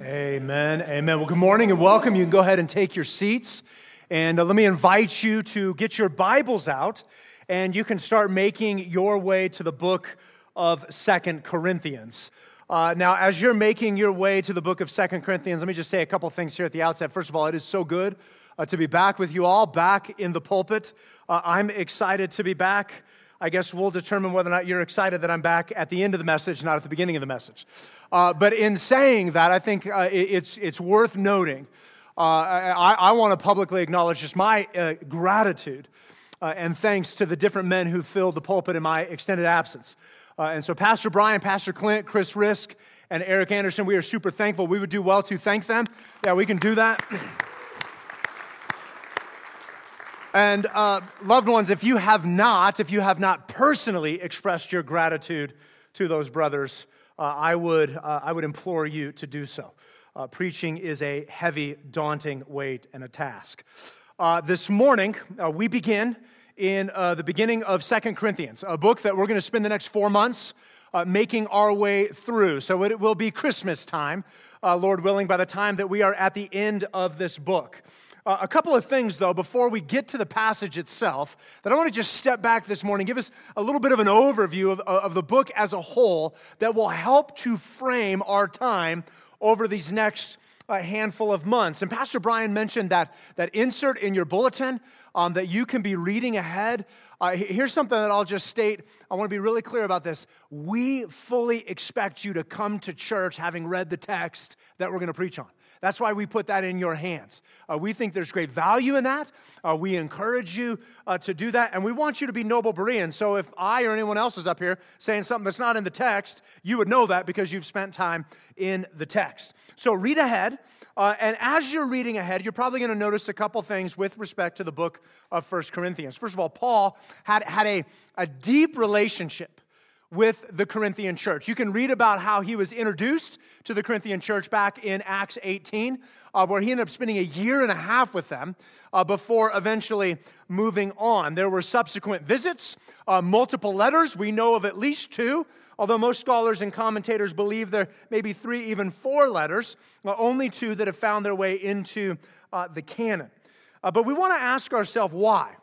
Amen. Amen. Well, good morning and welcome. You can go ahead and take your seats. And uh, let me invite you to get your Bibles out and you can start making your way to the book of Second Corinthians. Uh, now, as you're making your way to the book of Second Corinthians, let me just say a couple things here at the outset. First of all, it is so good uh, to be back with you all, back in the pulpit. Uh, I'm excited to be back. I guess we'll determine whether or not you're excited that I'm back at the end of the message, not at the beginning of the message. Uh, but in saying that, I think uh, it's, it's worth noting. Uh, I, I want to publicly acknowledge just my uh, gratitude uh, and thanks to the different men who filled the pulpit in my extended absence. Uh, and so, Pastor Brian, Pastor Clint, Chris Risk, and Eric Anderson, we are super thankful. We would do well to thank them. Yeah, we can do that. And uh, loved ones, if you have not, if you have not personally expressed your gratitude to those brothers, uh, I, would, uh, I would implore you to do so. Uh, preaching is a heavy, daunting weight and a task. Uh, this morning, uh, we begin in the beginning of Second Corinthians, a book that we're going to spend the next four months making our way through. So it will be Christmas time, Lord willing, by the time that we are at the end of this book. Uh, a couple of things, though, before we get to the passage itself, that I want to just step back this morning, give us a little bit of an overview of, of the book as a whole that will help to frame our time over these next uh, handful of months. And Pastor Brian mentioned that, that insert in your bulletin um, that you can be reading ahead. Uh, here's something that I'll just state. I want to be really clear about this. We fully expect you to come to church having read the text that we're going to preach on. That's why we put that in your hands. Uh, we think there's great value in that. Uh, we encourage you uh, to do that, and we want you to be noble Bereans. So if I or anyone else is up here saying something that's not in the text, you would know that because you've spent time in the text. So read ahead. Uh, and as you're reading ahead, you're probably going to notice a couple things with respect to the book of First Corinthians. First of all, Paul had, had a, a deep relationship with the Corinthian church. You can read about how he was introduced to the Corinthian church back in Acts 18, uh, where he ended up spending a year and a half with them uh, before eventually moving on. There were subsequent visits, uh, multiple letters. We know of at least two, although most scholars and commentators believe there may be three, even four letters, uh, only two that have found their way into uh, the canon. Uh, but we want to ask ourselves why.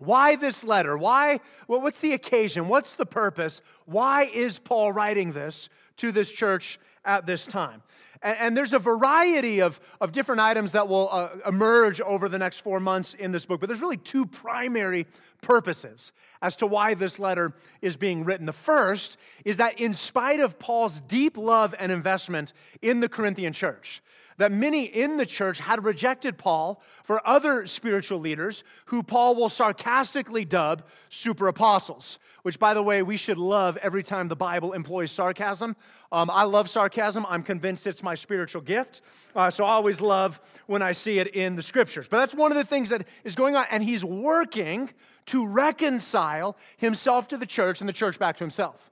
Why this letter? Why? Well, what's the occasion? What's the purpose? Why is Paul writing this to this church at this time? And, and there's a variety of, of different items that will uh, emerge over the next four months in this book, but there's really two primary purposes as to why this letter is being written. The first is that in spite of Paul's deep love and investment in the Corinthian church, that many in the church had rejected Paul for other spiritual leaders who Paul will sarcastically dub super apostles, which, by the way, we should love every time the Bible employs sarcasm. Um, I love sarcasm. I'm convinced it's my spiritual gift. Uh, so I always love when I see it in the scriptures. But that's one of the things that is going on. And he's working to reconcile himself to the church and the church back to himself.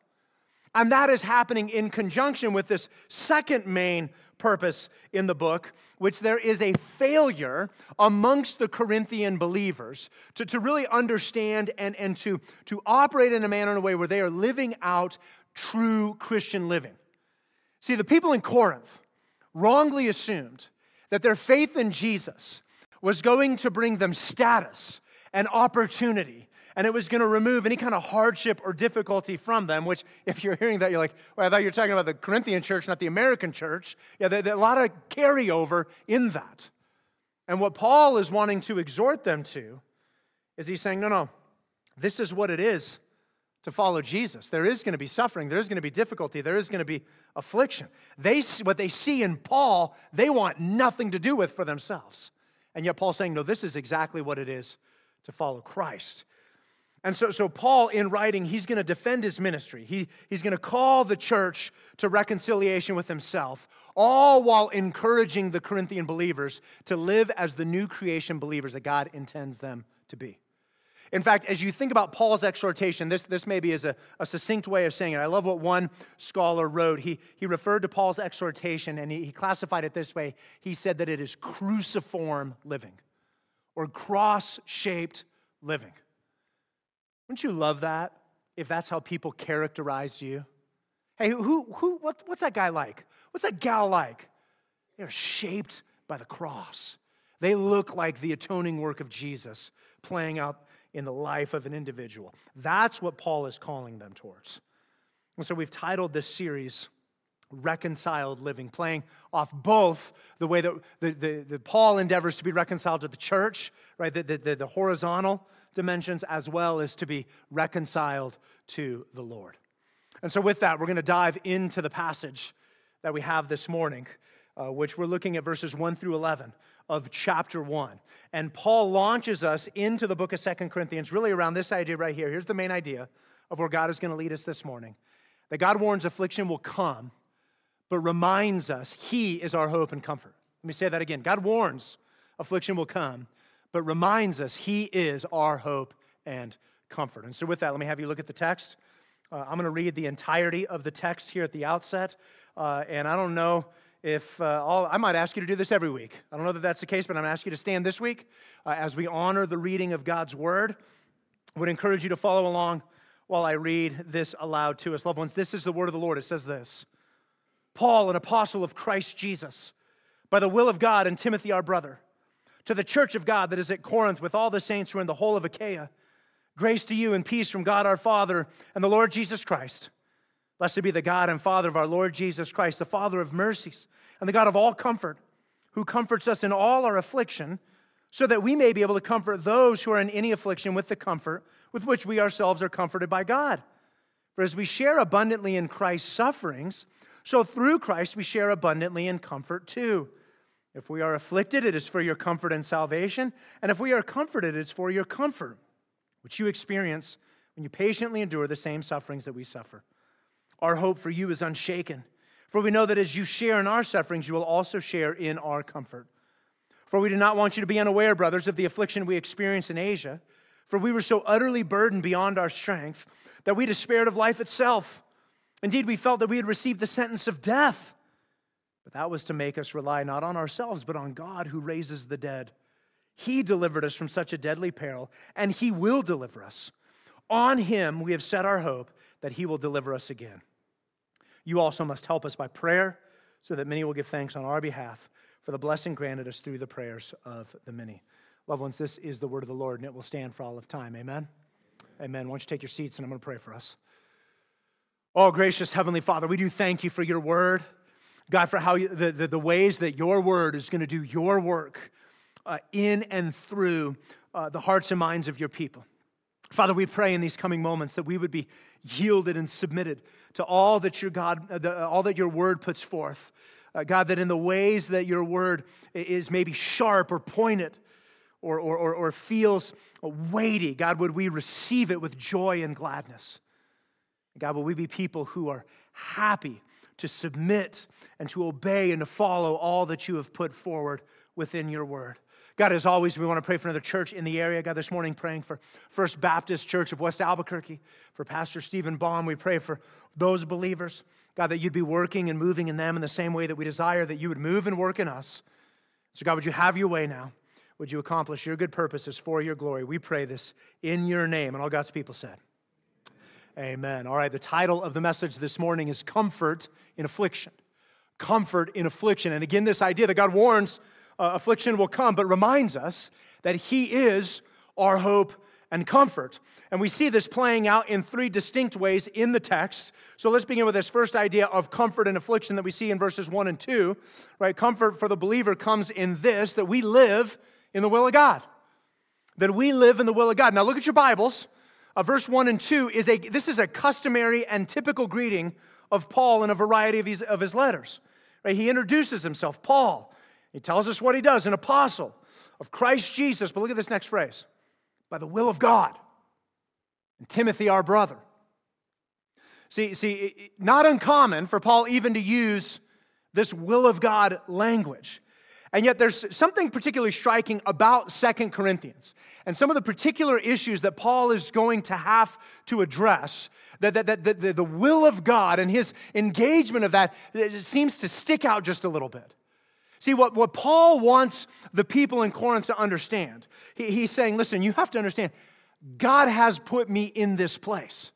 And that is happening in conjunction with this second main purpose in the book, which there is a failure amongst the Corinthian believers to, to really understand and, and to, to operate in a manner in a way where they are living out true Christian living. See, the people in Corinth wrongly assumed that their faith in Jesus was going to bring them status and opportunity and it was going to remove any kind of hardship or difficulty from them, which, if you're hearing that, you're like, well, I thought you were talking about the Corinthian church, not the American church. Yeah, there's a lot of carryover in that. And what Paul is wanting to exhort them to is he's saying, no, no, this is what it is to follow Jesus. There is going to be suffering, there is going to be difficulty, there is going to be affliction. They, what they see in Paul, they want nothing to do with for themselves. And yet Paul's saying, no, this is exactly what it is to follow Christ. And so, so Paul, in writing, he's going to defend his ministry. He, he's going to call the church to reconciliation with himself, all while encouraging the Corinthian believers to live as the new creation believers that God intends them to be. In fact, as you think about Paul's exhortation, this, this maybe is a, a succinct way of saying it. I love what one scholar wrote. He, he referred to Paul's exhortation and he, he classified it this way. He said that it is cruciform living or cross shaped living. Wouldn't you love that if that's how people characterized you? Hey, who, who, what, what's that guy like? What's that gal like? They're shaped by the cross. They look like the atoning work of Jesus playing out in the life of an individual. That's what Paul is calling them towards. And so we've titled this series Reconciled Living, playing off both the way that the, the, the Paul endeavors to be reconciled to the church, right, the, the, the horizontal dimensions, as well as to be reconciled to the Lord. And so, with that, we're going to dive into the passage that we have this morning, uh, which we're looking at verses 1 through 11 of chapter 1. And Paul launches us into the book of Second Corinthians really around this idea right here. Here's the main idea of where God is going to lead us this morning that God warns affliction will come, but reminds us he is our hope and comfort. Let me say that again. God warns affliction will come, but reminds us he is our hope and comfort. And so, with that, let me have you look at the text. Uh, I'm going to read the entirety of the text here at the outset. Uh, and I don't know if uh, all, I might ask you to do this every week. I don't know that that's the case, but I'm going to ask you to stand this week uh, as we honor the reading of God's word. I would encourage you to follow along while I read this aloud to us. Loved ones, this is the word of the Lord. It says this Paul, an apostle of Christ Jesus, by the will of God, and Timothy, our brother, to the church of God that is at Corinth with all the saints who are in the whole of Achaia, grace to you and peace from God our Father and the Lord Jesus Christ. Blessed be the God and Father of our Lord Jesus Christ, the Father of mercies and the God of all comfort, who comforts us in all our affliction, so that we may be able to comfort those who are in any affliction with the comfort with which we ourselves are comforted by God. For as we share abundantly in Christ's sufferings, so through Christ we share abundantly in comfort too. If we are afflicted, it is for your comfort and salvation, and if we are comforted, it's for your comfort, which you experience when you patiently endure the same sufferings that we suffer. Our hope for you is unshaken, for we know that as you share in our sufferings, you will also share in our comfort. For we do not want you to be unaware, brothers, of the affliction we experienced in Asia, for we were so utterly burdened beyond our strength that we despaired of life itself. Indeed, we felt that we had received the sentence of death. But that was to make us rely not on ourselves, but on God who raises the dead. He delivered us from such a deadly peril, and He will deliver us. On Him we have set our hope that He will deliver us again. You also must help us by prayer so that many will give thanks on our behalf for the blessing granted us through the prayers of the many. Loved ones, this is the word of the Lord, and it will stand for all of time. Amen. Amen. Why don't you take your seats, and I'm going to pray for us. Oh, gracious Heavenly Father, we do thank you for your word. God, for how you, the, the, the, ways that your word is going to do your work uh, in and through uh, the hearts and minds of your people. Father, we pray in these coming moments that we would be yielded and submitted to all that your God, uh, the, all that your word puts forth. Uh, God, that in the ways that your word is maybe sharp or pointed or, or, or, or feels weighty, God, would we receive it with joy and gladness? God, will we be people who are happy to submit and to obey and to follow all that you have put forward within your word? God, as always, we want to pray for another church in the area. God, this morning praying for First Baptist Church of West Albuquerque, for Pastor Stephen Baum. We pray for those believers, God, that you'd be working and moving in them in the same way that we desire that you would move and work in us. So, God, would you have your way now? Would you accomplish your good purposes for your glory? We pray this in your name. And all God's people said, Amen. All right, the title of the message this morning is Comfort in Affliction. Comfort in Affliction. And again, this idea that God warns uh, affliction will come, but reminds us that He is our hope and comfort. And we see this playing out in three distinct ways in the text. So let's begin with this first idea of comfort and affliction that we see in verses 1 and 2. Right? Comfort for the believer comes in this that we live in the will of God. That we live in the will of God. Now look at your Bibles. Uh, verse 1 and 2 is a this is a customary and typical greeting of Paul in a variety of his, of his letters. Right? He introduces himself, Paul, he tells us what he does an apostle of Christ Jesus. But look at this next phrase by the will of God. And Timothy, our brother. See, see, not uncommon for Paul even to use this will of God language. And yet there's something particularly striking about Second Corinthians and some of the particular issues that Paul is going to have to address. That, that, that, that the, will of God and his engagement of that seems to stick out just a little bit. See, what, what Paul wants the people in Corinth to understand, he, he's saying, listen, you have to understand, God has put me in this place.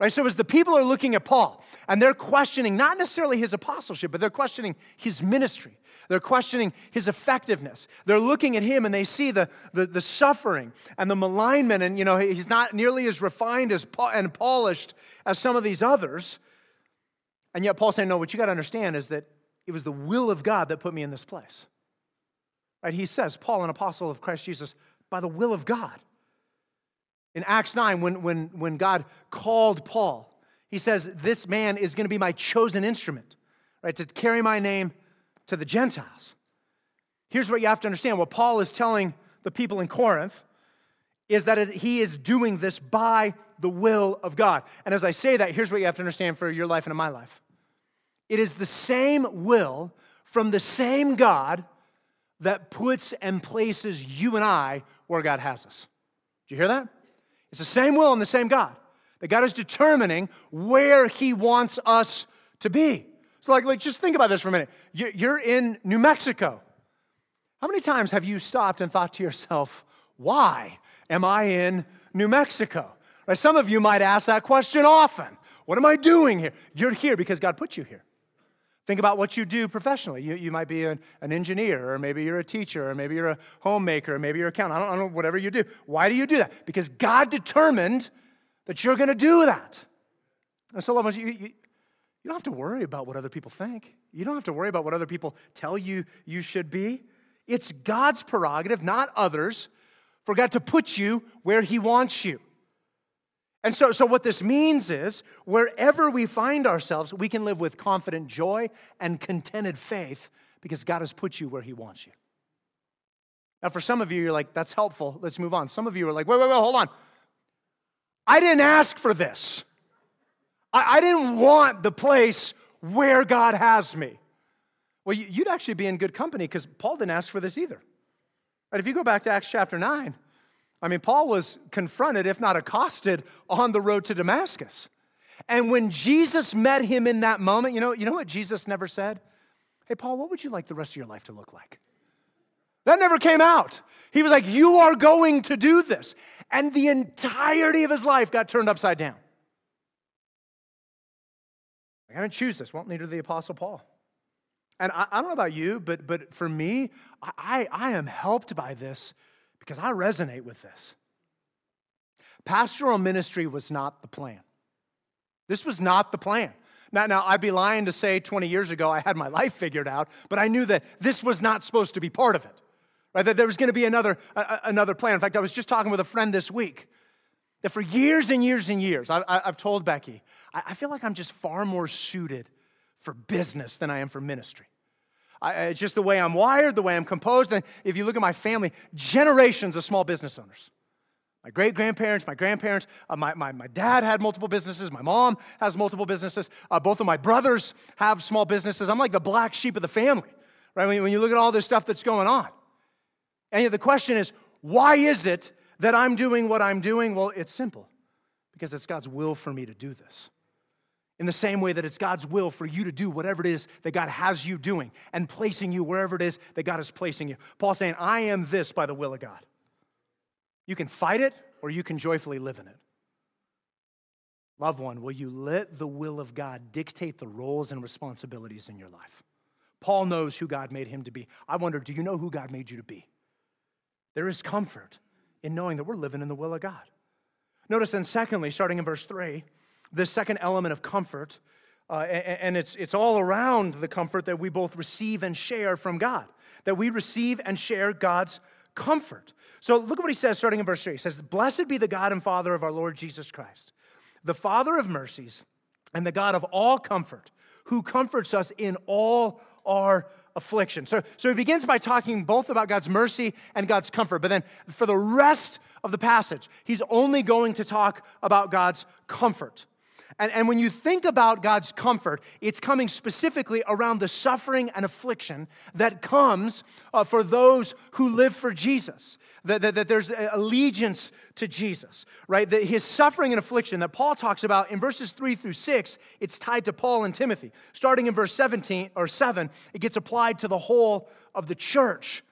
Right? So as the people are looking at Paul and they're questioning not necessarily his apostleship, but they're questioning his ministry. They're questioning his effectiveness. They're looking at him and they see the, the, the suffering and the malignment, and you know, he's not nearly as refined as and polished as some of these others. And yet Paul's saying, no, what you got to understand is that it was the will of God that put me in this place. Right? He says, Paul, an apostle of Christ Jesus, by the will of God. In Acts 9, when, when, when God called Paul, he says, This man is going to be my chosen instrument, right, to carry my name to the Gentiles. Here's what you have to understand what Paul is telling the people in Corinth is that he is doing this by the will of God. And as I say that, here's what you have to understand for your life and in my life it is the same will from the same God that puts and places you and I where God has us. Do you hear that? It's the same will and the same God. That God is determining where He wants us to be. So, like, like just think about this for a minute. You're in New Mexico. How many times have you stopped and thought to yourself, why am I in New Mexico? Right? Some of you might ask that question often. What am I doing here? You're here because God put you here. Think about what you do professionally. You, you might be an, an engineer, or maybe you're a teacher, or maybe you're a homemaker, or maybe you're an accountant. I don't, I don't know, whatever you do. Why do you do that? Because God determined that you're going to do that. And so, loved you, you, you don't have to worry about what other people think. You don't have to worry about what other people tell you you should be. It's God's prerogative, not others, for God to put you where He wants you. And so, so, what this means is wherever we find ourselves, we can live with confident joy and contented faith because God has put you where He wants you. Now, for some of you, you're like, that's helpful. Let's move on. Some of you are like, wait, wait, wait, hold on. I didn't ask for this. I, I didn't want the place where God has me. Well, you'd actually be in good company because Paul didn't ask for this either. Right? If you go back to Acts chapter 9, I mean, Paul was confronted, if not accosted, on the road to Damascus. And when Jesus met him in that moment, you know, you know what Jesus never said? Hey, Paul, what would you like the rest of your life to look like? That never came out. He was like, You are going to do this. And the entirety of his life got turned upside down. I gotta choose this. Well, neither did the Apostle Paul. And I, I, don't know about you, but, but for me, I, I am helped by this because I resonate with this. Pastoral ministry was not the plan. This was not the plan. Now, now, I'd be lying to say 20 years ago I had my life figured out, but I knew that this was not supposed to be part of it. Right? That there was going to be another, another plan. In fact, I was just talking with a friend this week that for years and years and years, I, have told Becky, I, I, feel like I'm just far more suited for business than I am for ministry. I, it's just the way I'm wired, the way I'm composed. And if you look at my family, generations of small business owners. My great grandparents, my grandparents, uh, my, my, my dad had multiple businesses. My mom has multiple businesses. Uh, both of my brothers have small businesses. I'm like the black sheep of the family, right? When, when you look at all this stuff that's going on. And yet the question is, why is it that I'm doing what I'm doing? Well, it's simple because it's God's will for me to do this in the same way that it's God's will for you to do whatever it is that God has you doing and placing you wherever it is that God is placing you. Paul's saying, I am this by the will of God. You can fight it or you can joyfully live in it. Loved one, will you let the will of God dictate the roles and responsibilities in your life? Paul knows who God made him to be. I wonder, do you know who God made you to be? There is comfort in knowing that we're living in the will of God. Notice then, secondly, starting in verse 3, the second element of comfort, uh, and it's, it's all around the comfort that we both receive and share from God, that we receive and share God's comfort. So look at what he says starting in verse 3. He says, Blessed be the God and Father of our Lord Jesus Christ, the Father of mercies and the God of all comfort, who comforts us in all our affliction. So, so he begins by talking both about God's mercy and God's comfort, but then for the rest of the passage, he's only going to talk about God's comfort. And, and when you think about God's comfort, it's coming specifically around the suffering and affliction that comes uh, for those who live for Jesus. That, that, that there's allegiance to Jesus, right? That his suffering and affliction that Paul talks about in verses three through six, it's tied to Paul and Timothy. Starting in verse 17 or 7, it gets applied to the whole of the church.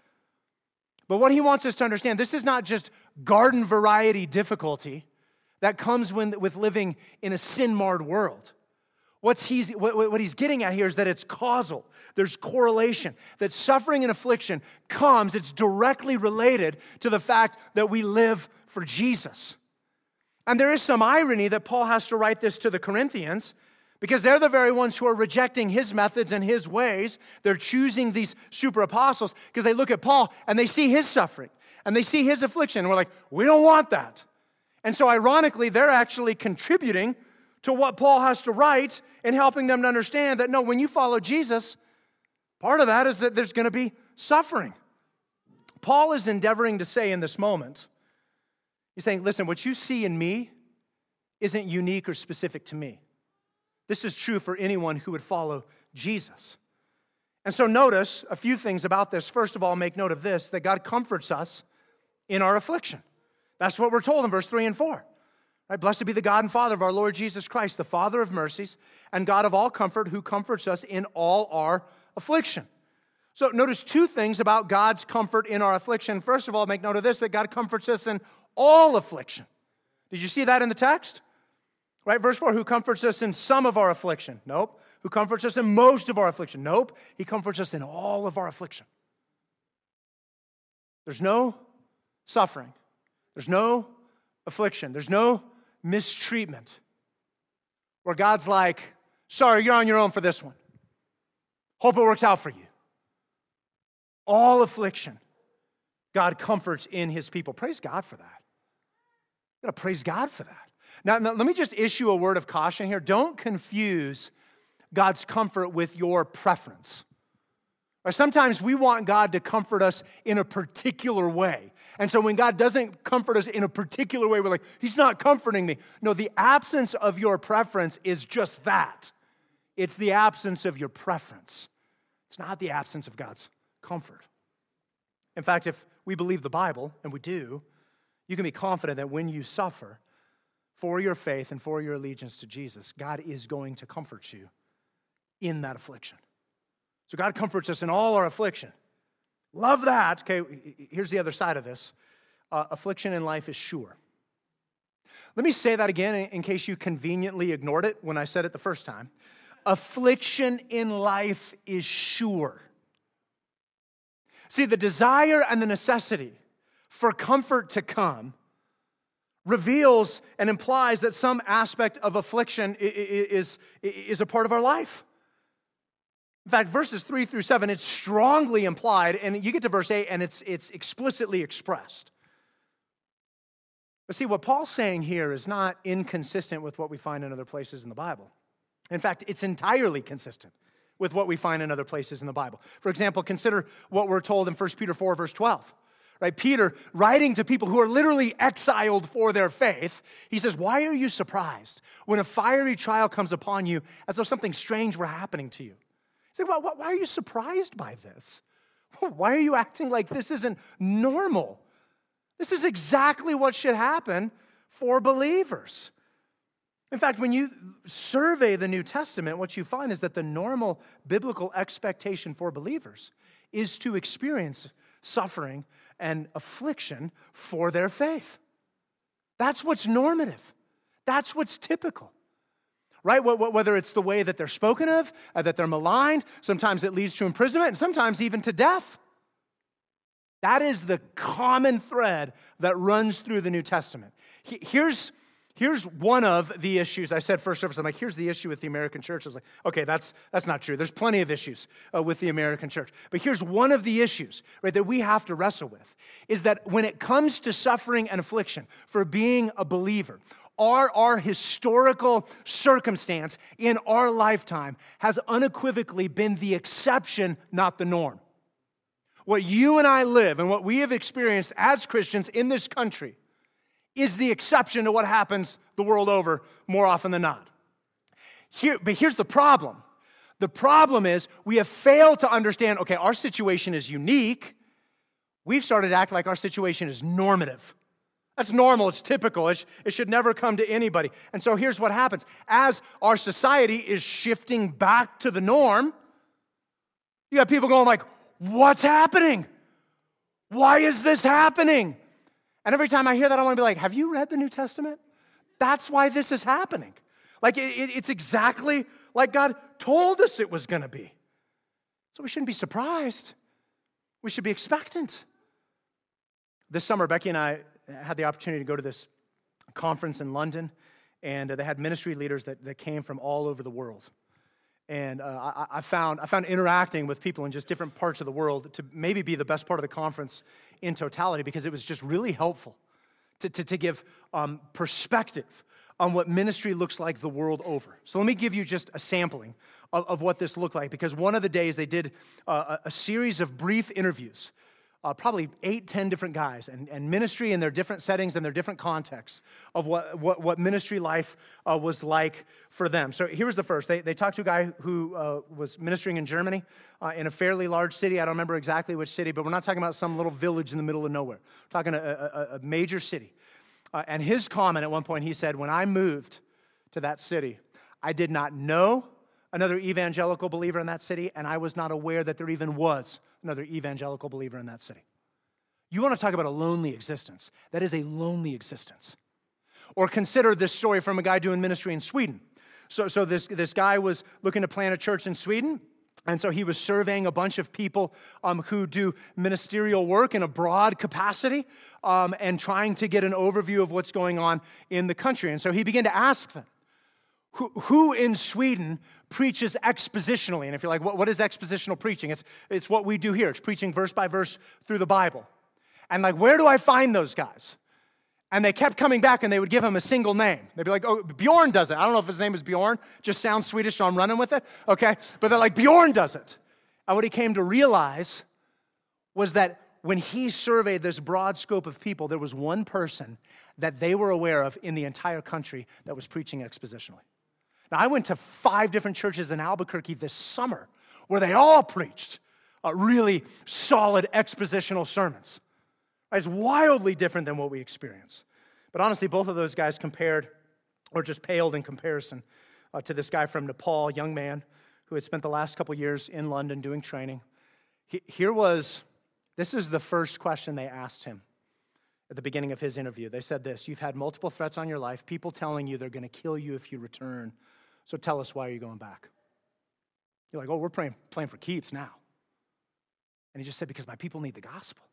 But what he wants us to understand, this is not just garden variety difficulty that comes when, with living in a sin marred world. What's he's, what, what he's getting at here is that it's causal. There's correlation. That suffering and affliction comes, it's directly related to the fact that we live for Jesus. And there is some irony that Paul has to write this to the Corinthians because they're the very ones who are rejecting his methods and his ways. They're choosing these super apostles because they look at Paul and they see his suffering and they see his affliction. And we're like, we don't want that. And so, ironically, they're actually contributing to what Paul has to write and helping them to understand that no, when you follow Jesus, part of that is that there's going to be suffering. Paul is endeavoring to say in this moment, he's saying, listen, what you see in me isn't unique or specific to me. This is true for anyone who would follow Jesus. And so, notice a few things about this. First of all, make note of this that God comforts us in our affliction. That's what we're told in verse 3 and 4. Right? Blessed be the God and Father of our Lord Jesus Christ, the Father of mercies and God of all comfort, who comforts us in all our affliction. So, notice two things about God's comfort in our affliction. First of all, make note of this that God comforts us in all affliction. Did you see that in the text? Right? Verse 4 Who comforts us in some of our affliction? Nope. Who comforts us in most of our affliction? Nope. He comforts us in all of our affliction. There's no suffering, there's no affliction, there's no mistreatment where God's like, sorry, you're on your own for this one. Hope it works out for you. All affliction, God comforts in his people. Praise God for that. You gotta praise God for that. Now, now, let me just issue a word of caution here. Don't confuse God's comfort with your preference. Or sometimes we want God to comfort us in a particular way. And so when God doesn't comfort us in a particular way, we're like, He's not comforting me. No, the absence of your preference is just that it's the absence of your preference, it's not the absence of God's comfort. In fact, if we believe the Bible, and we do, you can be confident that when you suffer for your faith and for your allegiance to Jesus, God is going to comfort you in that affliction. So God comforts us in all our affliction. Love that. Okay, here's the other side of this uh, affliction in life is sure. Let me say that again in case you conveniently ignored it when I said it the first time. Affliction in life is sure. See, the desire and the necessity for comfort to come reveals and implies that some aspect of affliction is, is, a part of our life. In fact, verses 3 through 7, it's strongly implied, and you get to verse 8, and it's, it's explicitly expressed. But see, what Paul's saying here is not inconsistent with what we find in other places in the Bible. In fact, it's entirely consistent with what we find in other places in the Bible. For example, consider what we're told in 1 Peter 4, verse 12. Right? Peter, writing to people who are literally exiled for their faith, he says, Why are you surprised when a fiery trial comes upon you as though something strange were happening to you? Say, well, why are you surprised by this? Why are you acting like this isn't normal? This is exactly what should happen for believers. In fact, when you survey the New Testament, what you find is that the normal biblical expectation for believers is to experience suffering and affliction for their faith. That's what's normative, that's what's typical right? Whether it's the way that they're spoken of, uh, that they're maligned, sometimes it leads to imprisonment, and sometimes even to death. That is the common thread that runs through the New Testament. Here's, here's one of the issues. I said first service, I'm like, here's the issue with the American church. I was like, okay, that's, that's not true. There's plenty of issues uh, with the American church. But here's one of the issues, right, that we have to wrestle with is that when it comes to suffering and affliction for being a believer, our, our historical circumstance in our lifetime has unequivocally been the exception, not the norm. What you and I live and what we have experienced as Christians in this country is the exception to what happens the world over more often than not. Here, but here's the problem the problem is we have failed to understand okay, our situation is unique. We've started to act like our situation is normative. That's normal, it's typical, it, it should never come to anybody. And so here's what happens as our society is shifting back to the norm, you got people going like, What's happening? Why is this happening? And every time I hear that, I want to be like, Have you read the New Testament? That's why this is happening. Like, it, it's exactly like God told us it was going to be. So we shouldn't be surprised. We should be expectant. This summer, Becky and I had the opportunity to go to this conference in London, and they had ministry leaders that, that came from all over the world. And uh, I, I, found, I found interacting with people in just different parts of the world to maybe be the best part of the conference in totality because it was just really helpful to, to, to give um, perspective on what ministry looks like the world over. So let me give you just a sampling of, of what this looked like because one of the days they did uh, a, a series of brief interviews uh, probably eight, ten different guys, and, and ministry in their different settings and their different contexts of what, what, what ministry life uh, was like for them. So here was the first. They, they talked to a guy who uh, was ministering in Germany uh, in a fairly large city. I don't remember exactly which city, but we're not talking about some little village in the middle of nowhere. We're talking a, a, a major city. Uh, and his comment at one point, he said, When I moved to that city, I did not know another evangelical believer in that city, and I was not aware that there even was another evangelical believer in that city. You want to talk about a lonely existence. That is a lonely existence. Or consider this story from a guy doing ministry in Sweden. So, so this, this guy was looking to plant a church in Sweden. And so he was surveying a bunch of people um, who do ministerial work in a broad capacity um, and trying to get an overview of what's going on in the country. And so he began to ask them, who, who in Sweden preaches expositionally? And if you're like, what, what is expositional preaching? It's, it's what we do here. It's preaching verse by verse through the Bible. And like, where do I find those guys? And they kept coming back and they would give him a single name. They'd be like, oh, Bjorn does it. I don't know if his name is Bjorn, just sounds Swedish, so I'm running with it. Okay. But they're like, Bjorn does it. And what he came to realize was that when he surveyed this broad scope of people, there was one person that they were aware of in the entire country that was preaching expositionally. Now, I went to five different churches in Albuquerque this summer where they all preached uh, really solid expositional sermons. It's wildly different than what we experience. But honestly, both of those guys compared, or just paled in comparison, uh, to this guy from Nepal, young man who had spent the last couple years in London doing training. He, here was, this is the first question they asked him at the beginning of his interview. They said this You've had multiple threats on your life, people telling you they're going to kill you if you return. So tell us, why are you going back? You're like, oh, we're praying, playing for keeps now. And he just said, because my people need the gospel.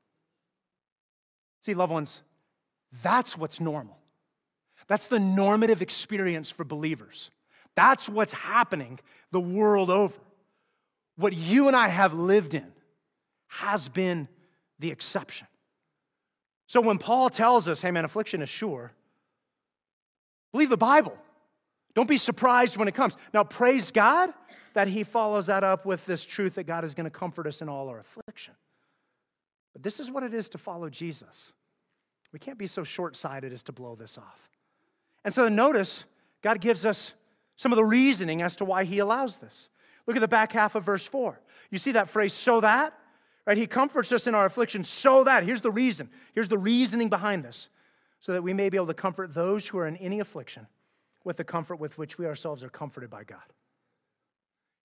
See, loved ones, that's what's normal. That's the normative experience for believers. That's what's happening the world over. What you and I have lived in has been the exception. So when Paul tells us, hey man, affliction is sure, believe the Bible. Don't be surprised when it comes. Now, praise God that He follows that up with this truth that God is going to comfort us in all our affliction. But this is what it is to follow Jesus. We can't be so short sighted as to blow this off. And so, notice God gives us some of the reasoning as to why He allows this. Look at the back half of verse 4. You see that phrase, so that? Right? He comforts us in our affliction so that. Here's the reason. Here's the reasoning behind this. So that we may be able to comfort those who are in any affliction with the comfort with which we ourselves are comforted by God.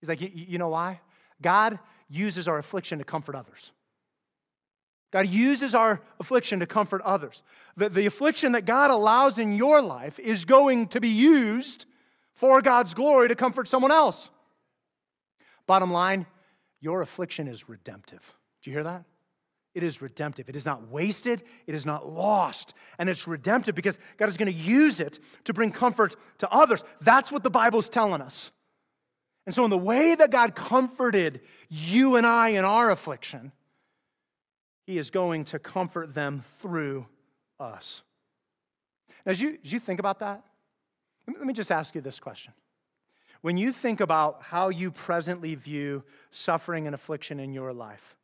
He's like, you know why? God uses our affliction to comfort others. God uses our affliction to comfort others. The, the affliction that God allows in your life is going to be used for God's glory to comfort someone else. Bottom line, your affliction is redemptive. Do you hear that? It is redemptive. It is not wasted. It is not lost. And it's redemptive because God is going to use it to bring comfort to others. That's what the Bible is telling us. And so, in the way that God comforted you and I in our affliction, He is going to comfort them through us. Now, as you, as you think about that, let me just ask you this question. When you think about how you presently view suffering and affliction in your life,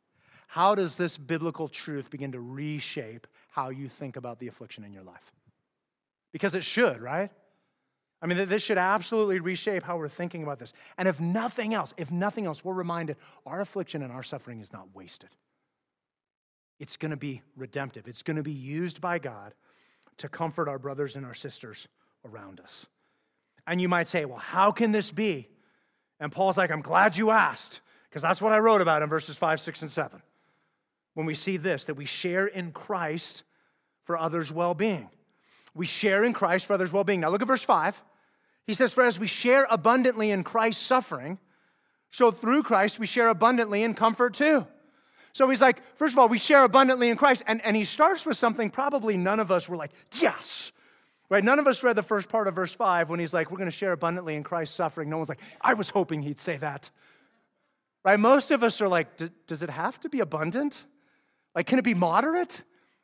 how does this biblical truth begin to reshape how you think about the affliction in your life? Because it should, right? I mean, this should absolutely reshape how we're thinking about this. And if nothing else, if nothing else, we're reminded our affliction and our suffering is not wasted. It's going to be redemptive, it's going to be used by God to comfort our brothers and our sisters around us. And you might say, well, how can this be? And Paul's like, I'm glad you asked, because that's what I wrote about in verses 5, 6, and 7 when we see this that we share in Christ for others' well being. we share in Christ for others' well being. Now look at verse 5. He says, For as we share abundantly in Christ's suffering, so through Christ we share abundantly in comfort too. So he's like, first of all, we share abundantly in Christ. And, and he starts with something probably none of us were like, yes. Right? None of us read the first part of verse 5 when he's like, we're going to share abundantly in Christ's suffering. No one's like, I was hoping he'd say that. Right? Most of us are like, does it have to be abundant? Like, can it be moderate?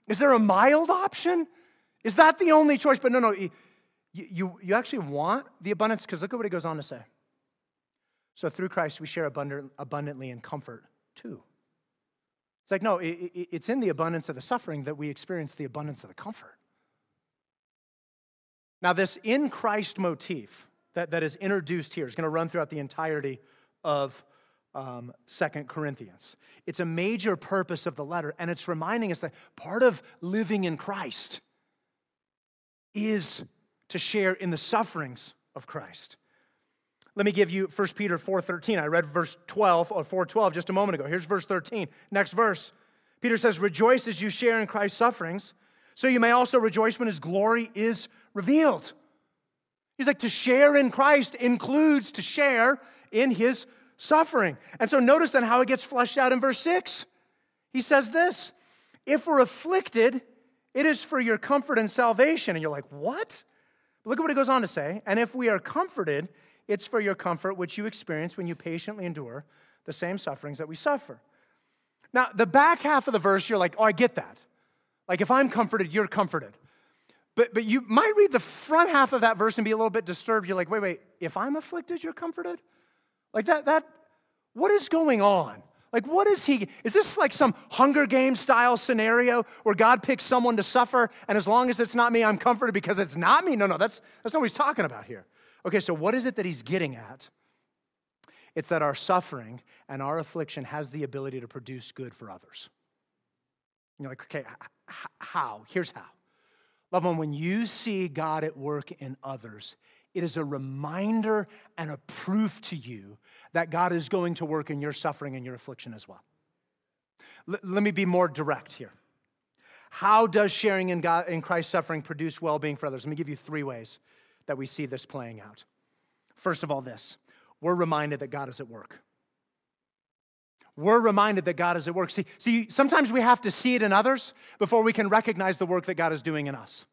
Is there a mild option? Is that the only choice? But no, no, you, you, you actually want the abundance because look at what he goes on to say. So through Christ, we share abundant, abundantly in comfort too. It's like, no, it, it, it's in the abundance of the suffering that we experience the abundance of the comfort. Now, this in Christ motif that, that is introduced here is going to run throughout the entirety of um, Second Corinthians. It's a major purpose of the letter, and it's reminding us that part of living in Christ is to share in the sufferings of Christ. Let me give you 1 Peter 4:13. I read verse 12 or 4:12 just a moment ago. Here's verse 13. Next verse. Peter says, "Rejoice as you share in Christ's sufferings, so you may also rejoice when his glory is revealed." He's like to share in Christ includes to share in his suffering. And so notice then how it gets fleshed out in verse 6. He says this, "If we're afflicted, it is for your comfort and salvation." And you're like, "What?" Look at what he goes on to say. And if we are comforted, it's for your comfort, which you experience when you patiently endure the same sufferings that we suffer. Now, the back half of the verse, you're like, oh, I get that. Like, if I'm comforted, you're comforted. But, but you might read the front half of that verse and be a little bit disturbed. You're like, wait, wait, if I'm afflicted, you're comforted? Like, that, that, what is going on? Like, what is he? Is this like some Hunger Games style scenario where God picks someone to suffer, and as long as it's not me, I'm comforted because it's not me? No, no, that's, that's not what he's talking about here. Okay, so what is it that he's getting at? It's that our suffering and our affliction has the ability to produce good for others. You're like, okay, how? Here's how. Love one, when you see God at work in others, it is a reminder and a proof to you that God is going to work in your suffering and your affliction as well. L- let me be more direct here. How does sharing in, God, in Christ's suffering produce well being for others? Let me give you three ways that we see this playing out. First of all, this we're reminded that God is at work. We're reminded that God is at work. See, see, sometimes we have to see it in others before we can recognize the work that God is doing in us.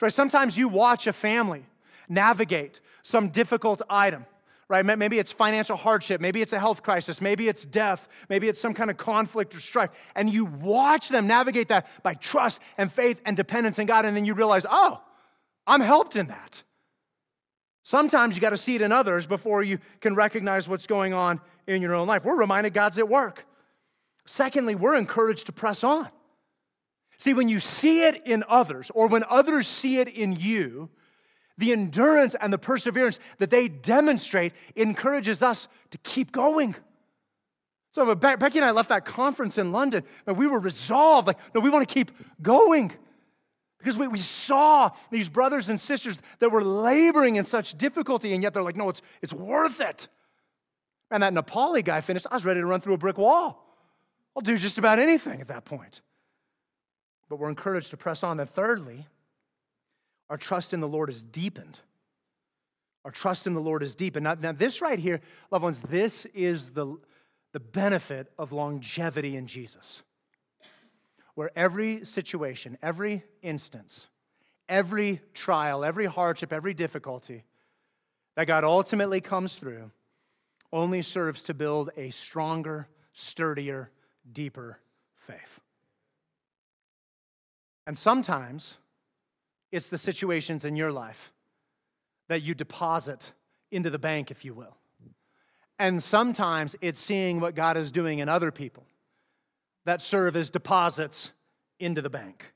Right? Sometimes you watch a family navigate some difficult item, right? Maybe it's financial hardship, maybe it's a health crisis, maybe it's death, maybe it's some kind of conflict or strife, and you watch them navigate that by trust and faith and dependence in God, and then you realize, oh, I'm helped in that. Sometimes you got to see it in others before you can recognize what's going on in your own life. We're reminded God's at work. Secondly, we're encouraged to press on. See, when you see it in others, or when others see it in you, the endurance and the perseverance that they demonstrate encourages us to keep going. So Becky and I left that conference in London, and we were resolved, like, no, we want to keep going. Because we, we saw these brothers and sisters that were laboring in such difficulty, and yet they're like, no, it's, it's worth it. And that Nepali guy finished, I was ready to run through a brick wall. I'll do just about anything at that point. But we're encouraged to press on. And thirdly, our trust in the Lord is deepened. Our trust in the Lord is deepened. Now, now this right here, loved ones, this is the, the benefit of longevity in Jesus where every situation, every instance, every trial, every hardship, every difficulty that God ultimately comes through only serves to build a stronger, sturdier, deeper faith. And sometimes it's the situations in your life that you deposit into the bank, if you will. And sometimes it's seeing what God is doing in other people that serve as deposits into the bank.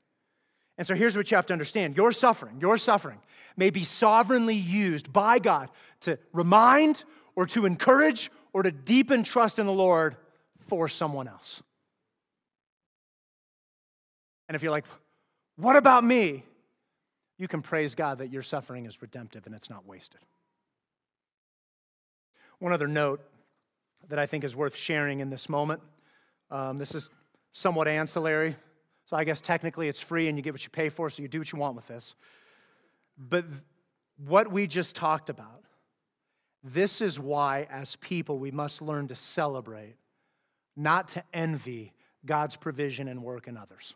And so here's what you have to understand your suffering, your suffering may be sovereignly used by God to remind or to encourage or to deepen trust in the Lord for someone else. And if you're like, what about me? You can praise God that your suffering is redemptive and it's not wasted. One other note that I think is worth sharing in this moment um, this is somewhat ancillary So I guess technically it's free and you get what you pay for, so you do what you want with this. But what we just talked about, this is why, as people, we must learn to celebrate, not to envy God's provision and work in others.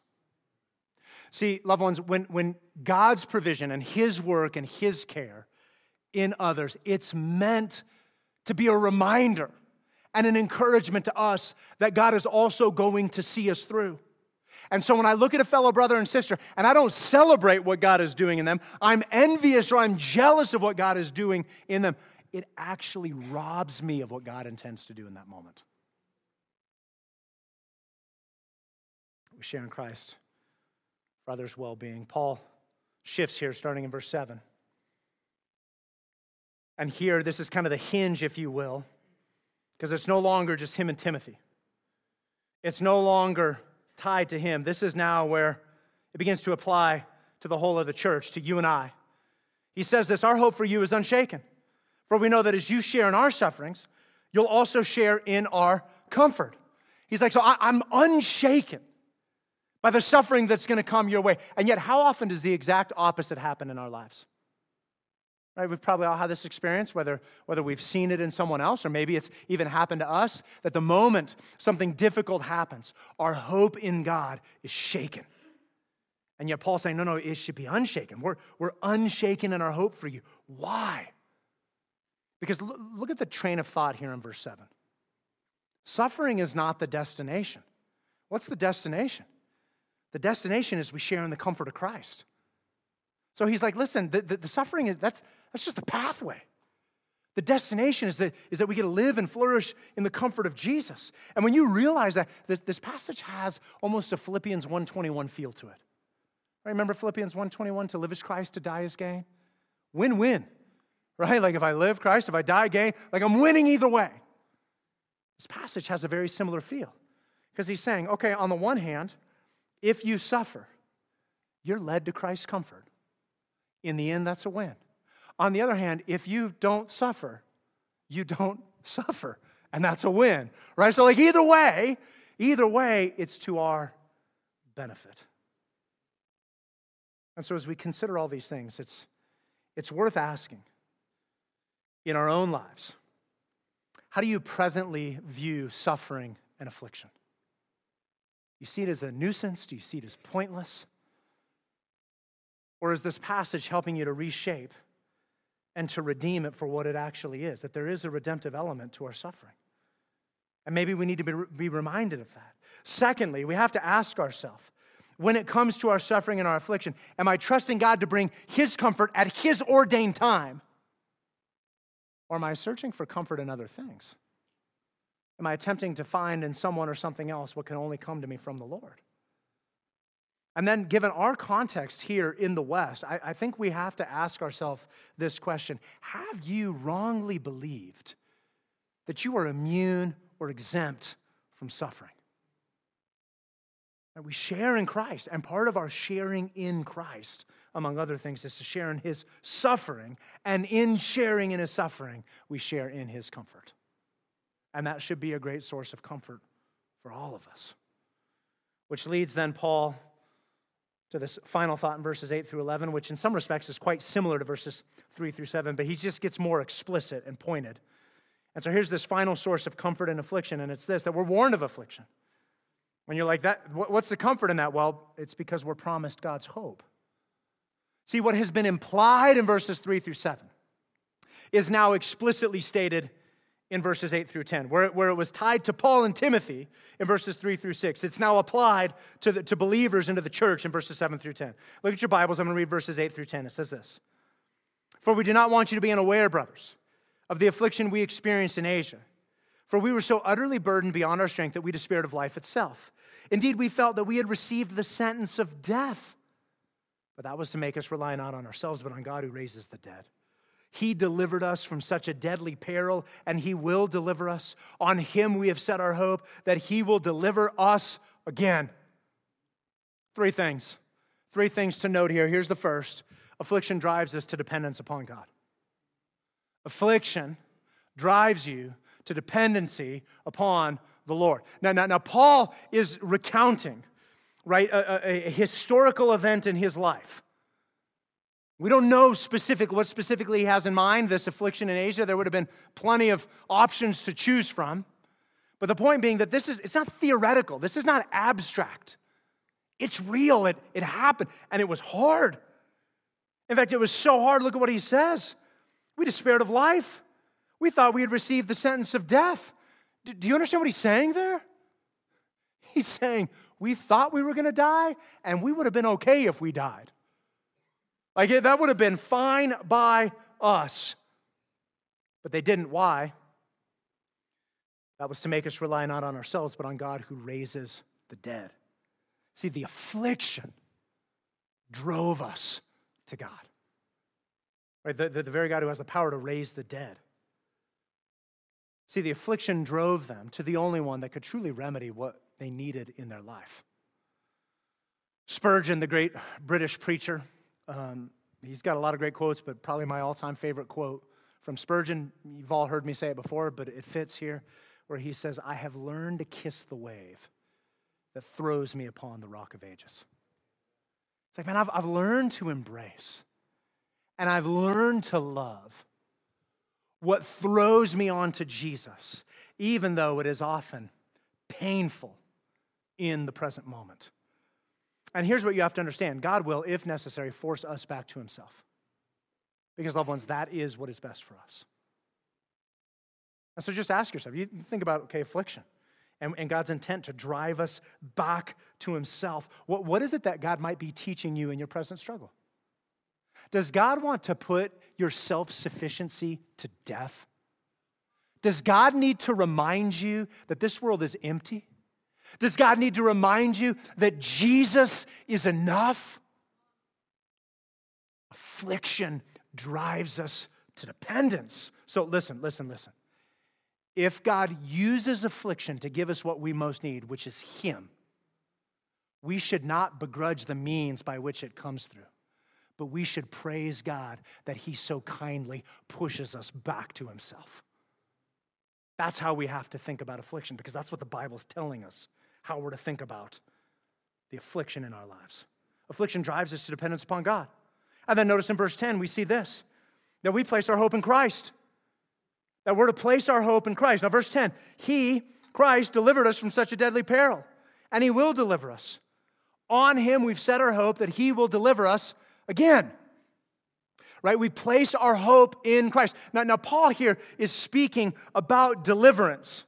See, loved ones, when, when God's provision and His work and His care in others, it's meant to be a reminder and an encouragement to us that God is also going to see us through. And so when I look at a fellow brother and sister and I don't celebrate what God is doing in them, I'm envious or I'm jealous of what God is doing in them, it actually robs me of what God intends to do in that moment. We share in Christ for others' well being. Paul shifts here starting in verse 7. And here, this is kind of the hinge, if you will, because it's no longer just him and Timothy. It's no longer tied to him. This is now where it begins to apply to the whole of the church, to you and I. He says this Our hope for you is unshaken. For we know that as you share in our sufferings, you'll also share in our comfort. He's like, So I, am unshaken by the suffering that's going to come your way. And yet, how often does the exact opposite happen in our lives? Right? We've probably all had this experience, whether, whether we've seen it in someone else or maybe it's even happened to us, that the moment something difficult happens, our hope in God is shaken. And yet Paul's saying, no, no, it should be unshaken. We're, we're unshaken in our hope for you. Why? Because look at the train of thought here in verse 7. Suffering is not the destination. What's the destination? The destination is we share in the comfort of Christ. So he's like, listen, the, the, the suffering is that's, that's just a pathway. The destination is that, is that we get to live and flourish in the comfort of Jesus. And when you realize that, this, this passage has almost a Philippians 121 feel to it. Right? Remember Philippians 121, to live as Christ, to die as gain? Win-win, right? Like if I live Christ, if I die gain, like I'm winning either way. This passage has a very similar feel because he's saying, okay, on the one hand, if you suffer, you're led to Christ's comfort. In the end, that's a win. On the other hand, if you don't suffer, you don't suffer. And that's a win, right? So, like, either way, either way, it's to our benefit. And so, as we consider all these things, it's, it's worth asking in our own lives how do you presently view suffering and affliction? You see it as a nuisance? Do you see it as pointless? Or is this passage helping you to reshape and to redeem it for what it actually is? That there is a redemptive element to our suffering. And maybe we need to be, be reminded of that. Secondly, we have to ask ourselves when it comes to our suffering and our affliction, am I trusting God to bring His comfort at His ordained time? Or am I searching for comfort in other things? Am I attempting to find in someone or something else what can only come to me from the Lord? And then, given our context here in the West, I, I think we have to ask ourselves this question Have you wrongly believed that you are immune or exempt from suffering? And we share in Christ, and part of our sharing in Christ, among other things, is to share in his suffering. And in sharing in his suffering, we share in his comfort. And that should be a great source of comfort for all of us. Which leads then Paul to this final thought in verses 8 through 11, which in some respects is quite similar to verses 3 through 7, but he just gets more explicit and pointed. And so here's this final source of comfort and affliction, and it's this that we're warned of affliction. When you're like, that, what's the comfort in that? Well, it's because we're promised God's hope. See, what has been implied in verses 3 through 7 is now explicitly stated in verses 8 through 10, where, where it was tied to Paul and Timothy in verses 3 through 6. It's now applied to, the, to believers into the church in verses 7 through 10. Look at your Bibles. I'm going to read verses 8 through 10. It says this For we do not want you to be unaware, brothers, of the affliction we experienced in Asia. For we were so utterly burdened beyond our strength that we despaired of life itself. Indeed, we felt that we had received the sentence of death. But that was to make us rely not on ourselves, but on God who raises the dead. He delivered us from such a deadly peril, and He will deliver us. On Him we have set our hope that He will deliver us again. Three things. Three things to note here. Here's the first affliction drives us to dependence upon God. Affliction drives you to dependency upon the Lord. Now, now, now Paul is recounting right? A, a, a historical event in his life. We don't know specific what specifically he has in mind, this affliction in Asia. There would have been plenty of options to choose from. But the point being that this is it's not theoretical. This is not abstract. It's real. It, it happened. And it was hard. In fact, it was so hard. Look at what he says. We despaired of life. We thought we had received the sentence of death. Do, do you understand what he's saying there? He's saying, we thought we were going to die, and we would have been okay if we died. Like that would have been fine by us. But they didn't. Why? That was to make us rely not on ourselves, but on God who raises the dead. See, the affliction drove us to God. Right? The, the, the very God who has the power to raise the dead. See, the affliction drove them to the only one that could truly remedy what they needed in their life. Spurgeon, the great British preacher, um, he's got a lot of great quotes, but probably my all time favorite quote from Spurgeon, you've all heard me say it before, but it fits here, where he says, I have learned to kiss the wave that throws me upon the rock of ages. It's like, man, I've, I've learned to embrace and I've learned to love what throws me onto Jesus, even though it is often painful in the present moment. And here's what you have to understand God will, if necessary, force us back to Himself. Because, loved ones, that is what is best for us. And so just ask yourself you think about, okay, affliction and, and God's intent to drive us back to Himself. What, what is it that God might be teaching you in your present struggle? Does God want to put your self sufficiency to death? Does God need to remind you that this world is empty? Does God need to remind you that Jesus is enough? Affliction drives us to dependence. So listen, listen, listen. If God uses affliction to give us what we most need, which is Him, we should not begrudge the means by which it comes through, but we should praise God that He so kindly pushes us back to Himself. That's how we have to think about affliction because that's what the Bible is telling us how we're to think about the affliction in our lives. Affliction drives us to dependence upon God. And then notice in verse 10, we see this that we place our hope in Christ. That we're to place our hope in Christ. Now, verse 10, He, Christ, delivered us from such a deadly peril, and He will deliver us. On Him we've set our hope that He will deliver us again. Right? We place our hope in Christ. Now, now Paul here is speaking about deliverance.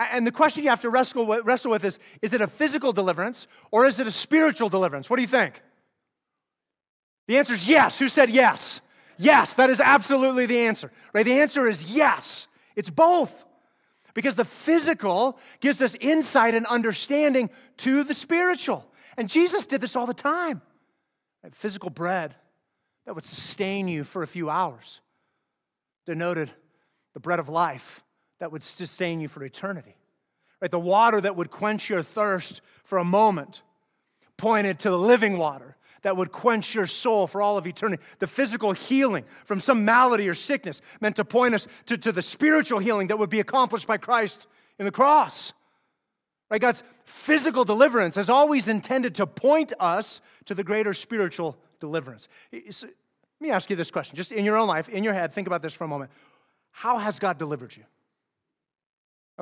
And the question you have to wrestle with, wrestle with is is it a physical deliverance or is it a spiritual deliverance? What do you think? The answer is yes. Who said yes? Yes, that is absolutely the answer. Right? The answer is yes. It's both. Because the physical gives us insight and understanding to the spiritual. And Jesus did this all the time. Right? Physical bread that would sustain you for a few hours denoted the bread of life that would sustain you for eternity. Right? The water that would quench your thirst for a moment pointed to the living water that would quench your soul for all of eternity. The physical healing from some malady or sickness meant to point us to, to the spiritual healing that would be accomplished by Christ in the cross. Right? God's physical deliverance has always intended to point us to the greater spiritual deliverance. let me ask you this question, just in your own life, in your head, think about this for a moment. How has God delivered you?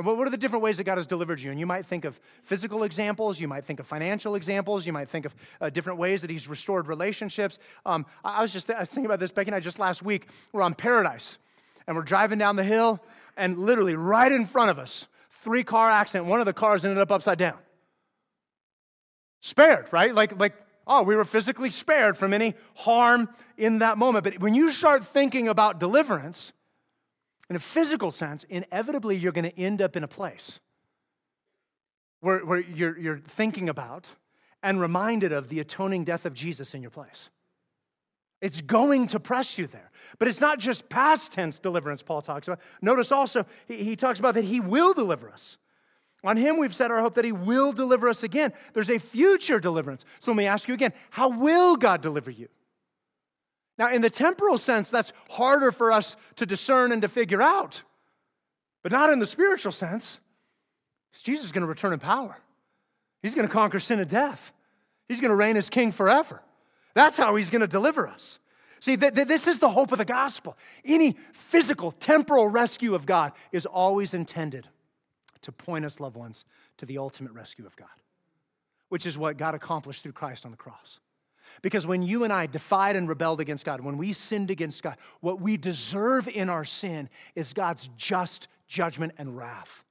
What are the different ways that God has delivered you? And you might think of physical examples, you might think of financial examples, you might think of uh, different ways that He's restored relationships. Um, I was just I was thinking about this, Becky and I just last week. We're on Paradise, and we're driving down the hill, and literally right in front of us, three car accident. One of the cars ended up upside down. Spared, right? Like, like oh, we were physically spared from any harm in that moment. But when you start thinking about deliverance, in a physical sense, inevitably you're going to end up in a place where, where you're, you're thinking about and reminded of the atoning death of Jesus in your place. It's going to press you there. But it's not just past tense deliverance, Paul talks about. Notice also, he, he talks about that he will deliver us. On him, we've set our hope that he will deliver us again. There's a future deliverance. So let me ask you again how will God deliver you? Now, in the temporal sense, that's harder for us to discern and to figure out, but not in the spiritual sense. Jesus is going to return in power. He's going to conquer sin and death. He's going to reign as king forever. That's how he's going to deliver us. See, th- th- this is the hope of the gospel. Any physical, temporal rescue of God is always intended to point us, loved ones, to the ultimate rescue of God, which is what God accomplished through Christ on the cross. Because when you and I defied and rebelled against God, when we sinned against God, what we deserve in our sin is God's just judgment and wrath.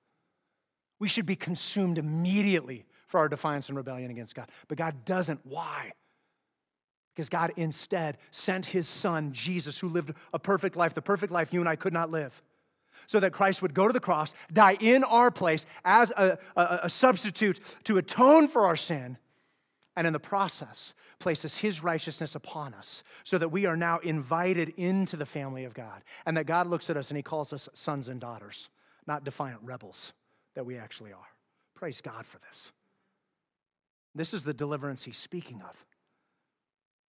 We should be consumed immediately for our defiance and rebellion against God. But God doesn't. Why? Because God instead sent his son, Jesus, who lived a perfect life, the perfect life you and I could not live, so that Christ would go to the cross, die in our place as a, a, a substitute to atone for our sin, and in the process, places his righteousness upon us, so that we are now invited into the family of God, and that God looks at us and he calls us sons and daughters, not defiant rebels that we actually are. Praise God for this. This is the deliverance he's speaking of.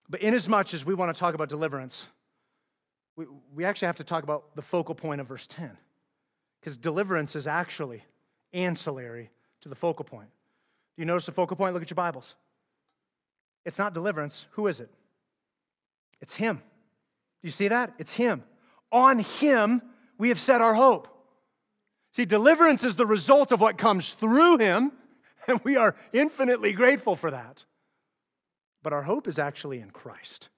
But inasmuch as much as we want to talk about deliverance, we, we actually have to talk about the focal point of verse 10. Because deliverance is actually ancillary to the focal point. Do you notice the focal point? Look at your Bibles. It's not deliverance. Who is it? It's Him. Do you see that? It's Him. On Him, we have set our hope. See, deliverance is the result of what comes through Him, and we are infinitely grateful for that. But our hope is actually in Christ.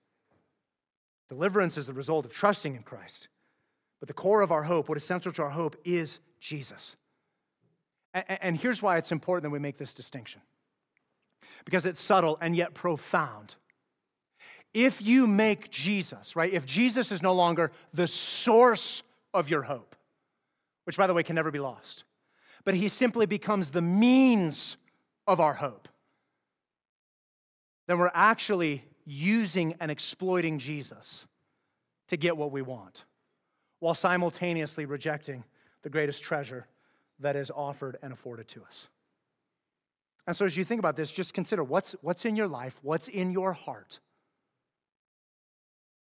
Deliverance is the result of trusting in Christ. But the core of our hope, what is central to our hope, is Jesus. And here's why it's important that we make this distinction because it's subtle and yet profound. If you make Jesus, right, if Jesus is no longer the source of your hope, which by the way can never be lost, but he simply becomes the means of our hope then we're actually using and exploiting Jesus to get what we want, while simultaneously rejecting the greatest treasure that is offered and afforded to us. And so, as you think about this, just consider what's, what's in your life, what's in your heart.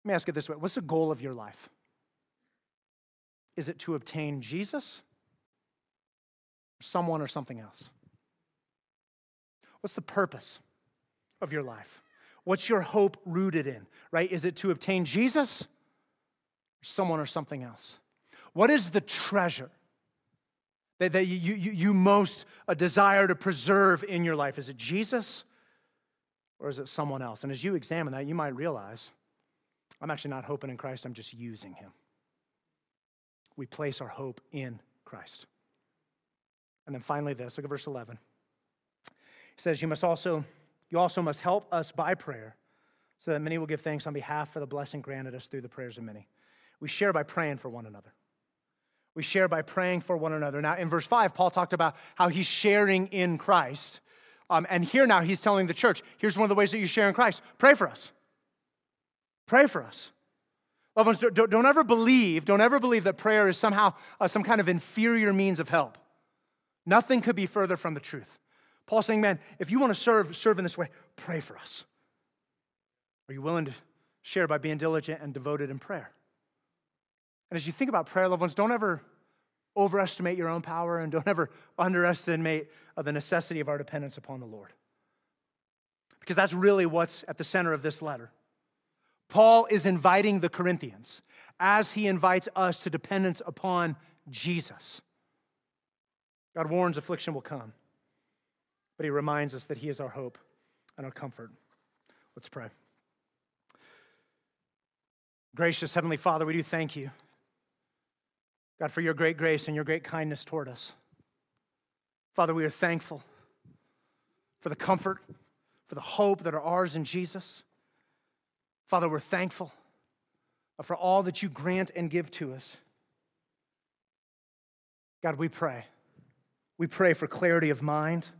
Let me ask it this way What's the goal of your life? Is it to obtain Jesus, someone, or something else? What's the purpose? of your life? What's your hope rooted in, right? Is it to obtain Jesus, someone, or something else? What is the treasure that, that you, you, you most uh, desire to preserve in your life? Is it Jesus, or is it someone else? And as you examine that, you might realize I'm actually not hoping in Christ, I'm just using Him. We place our hope in Christ. And then finally, this look at verse 11. He says, You must also you also must help us by prayer so that many will give thanks on behalf of the blessing granted us through the prayers of many. We share by praying for one another. We share by praying for one another. Now, in verse 5, Paul talked about how he's sharing in Christ. Um, and here now, he's telling the church here's one of the ways that you share in Christ pray for us. Pray for us. Loved ones, don't, don't ever believe, don't ever believe that prayer is somehow uh, some kind of inferior means of help. Nothing could be further from the truth. Paul's saying, man, if you want to serve, serve in this way, pray for us. Are you willing to share by being diligent and devoted in prayer? And as you think about prayer, loved ones, don't ever overestimate your own power and don't ever underestimate uh, the necessity of our dependence upon the Lord. Because that's really what's at the center of this letter. Paul is inviting the Corinthians as he invites us to dependence upon Jesus. God warns affliction will come but he reminds us that he is our hope and our comfort. Let's pray. Gracious Heavenly Father, we do thank you, God, for your great grace and your great kindness toward us. Father, we are thankful for the comfort, for the hope that are ours in Jesus. Father, we're thankful for all that you grant and give to us. God, we pray. We pray for clarity of mind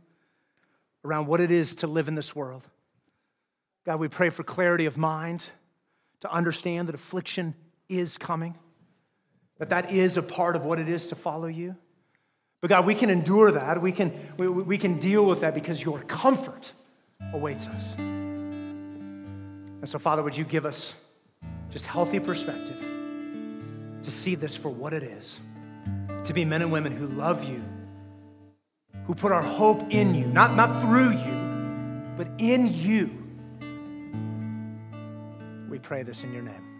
around what it is to live in this world. God, we pray for clarity of mind to understand that affliction is coming, that that is a part of what it is to follow you. But God, we can endure that. We can, we, we can deal with that because your comfort awaits us. And so, Father, would you give us just healthy perspective to see this for what it is, to be men and women who love you who put our hope in you, not, not through you, but in you. We pray this in your name.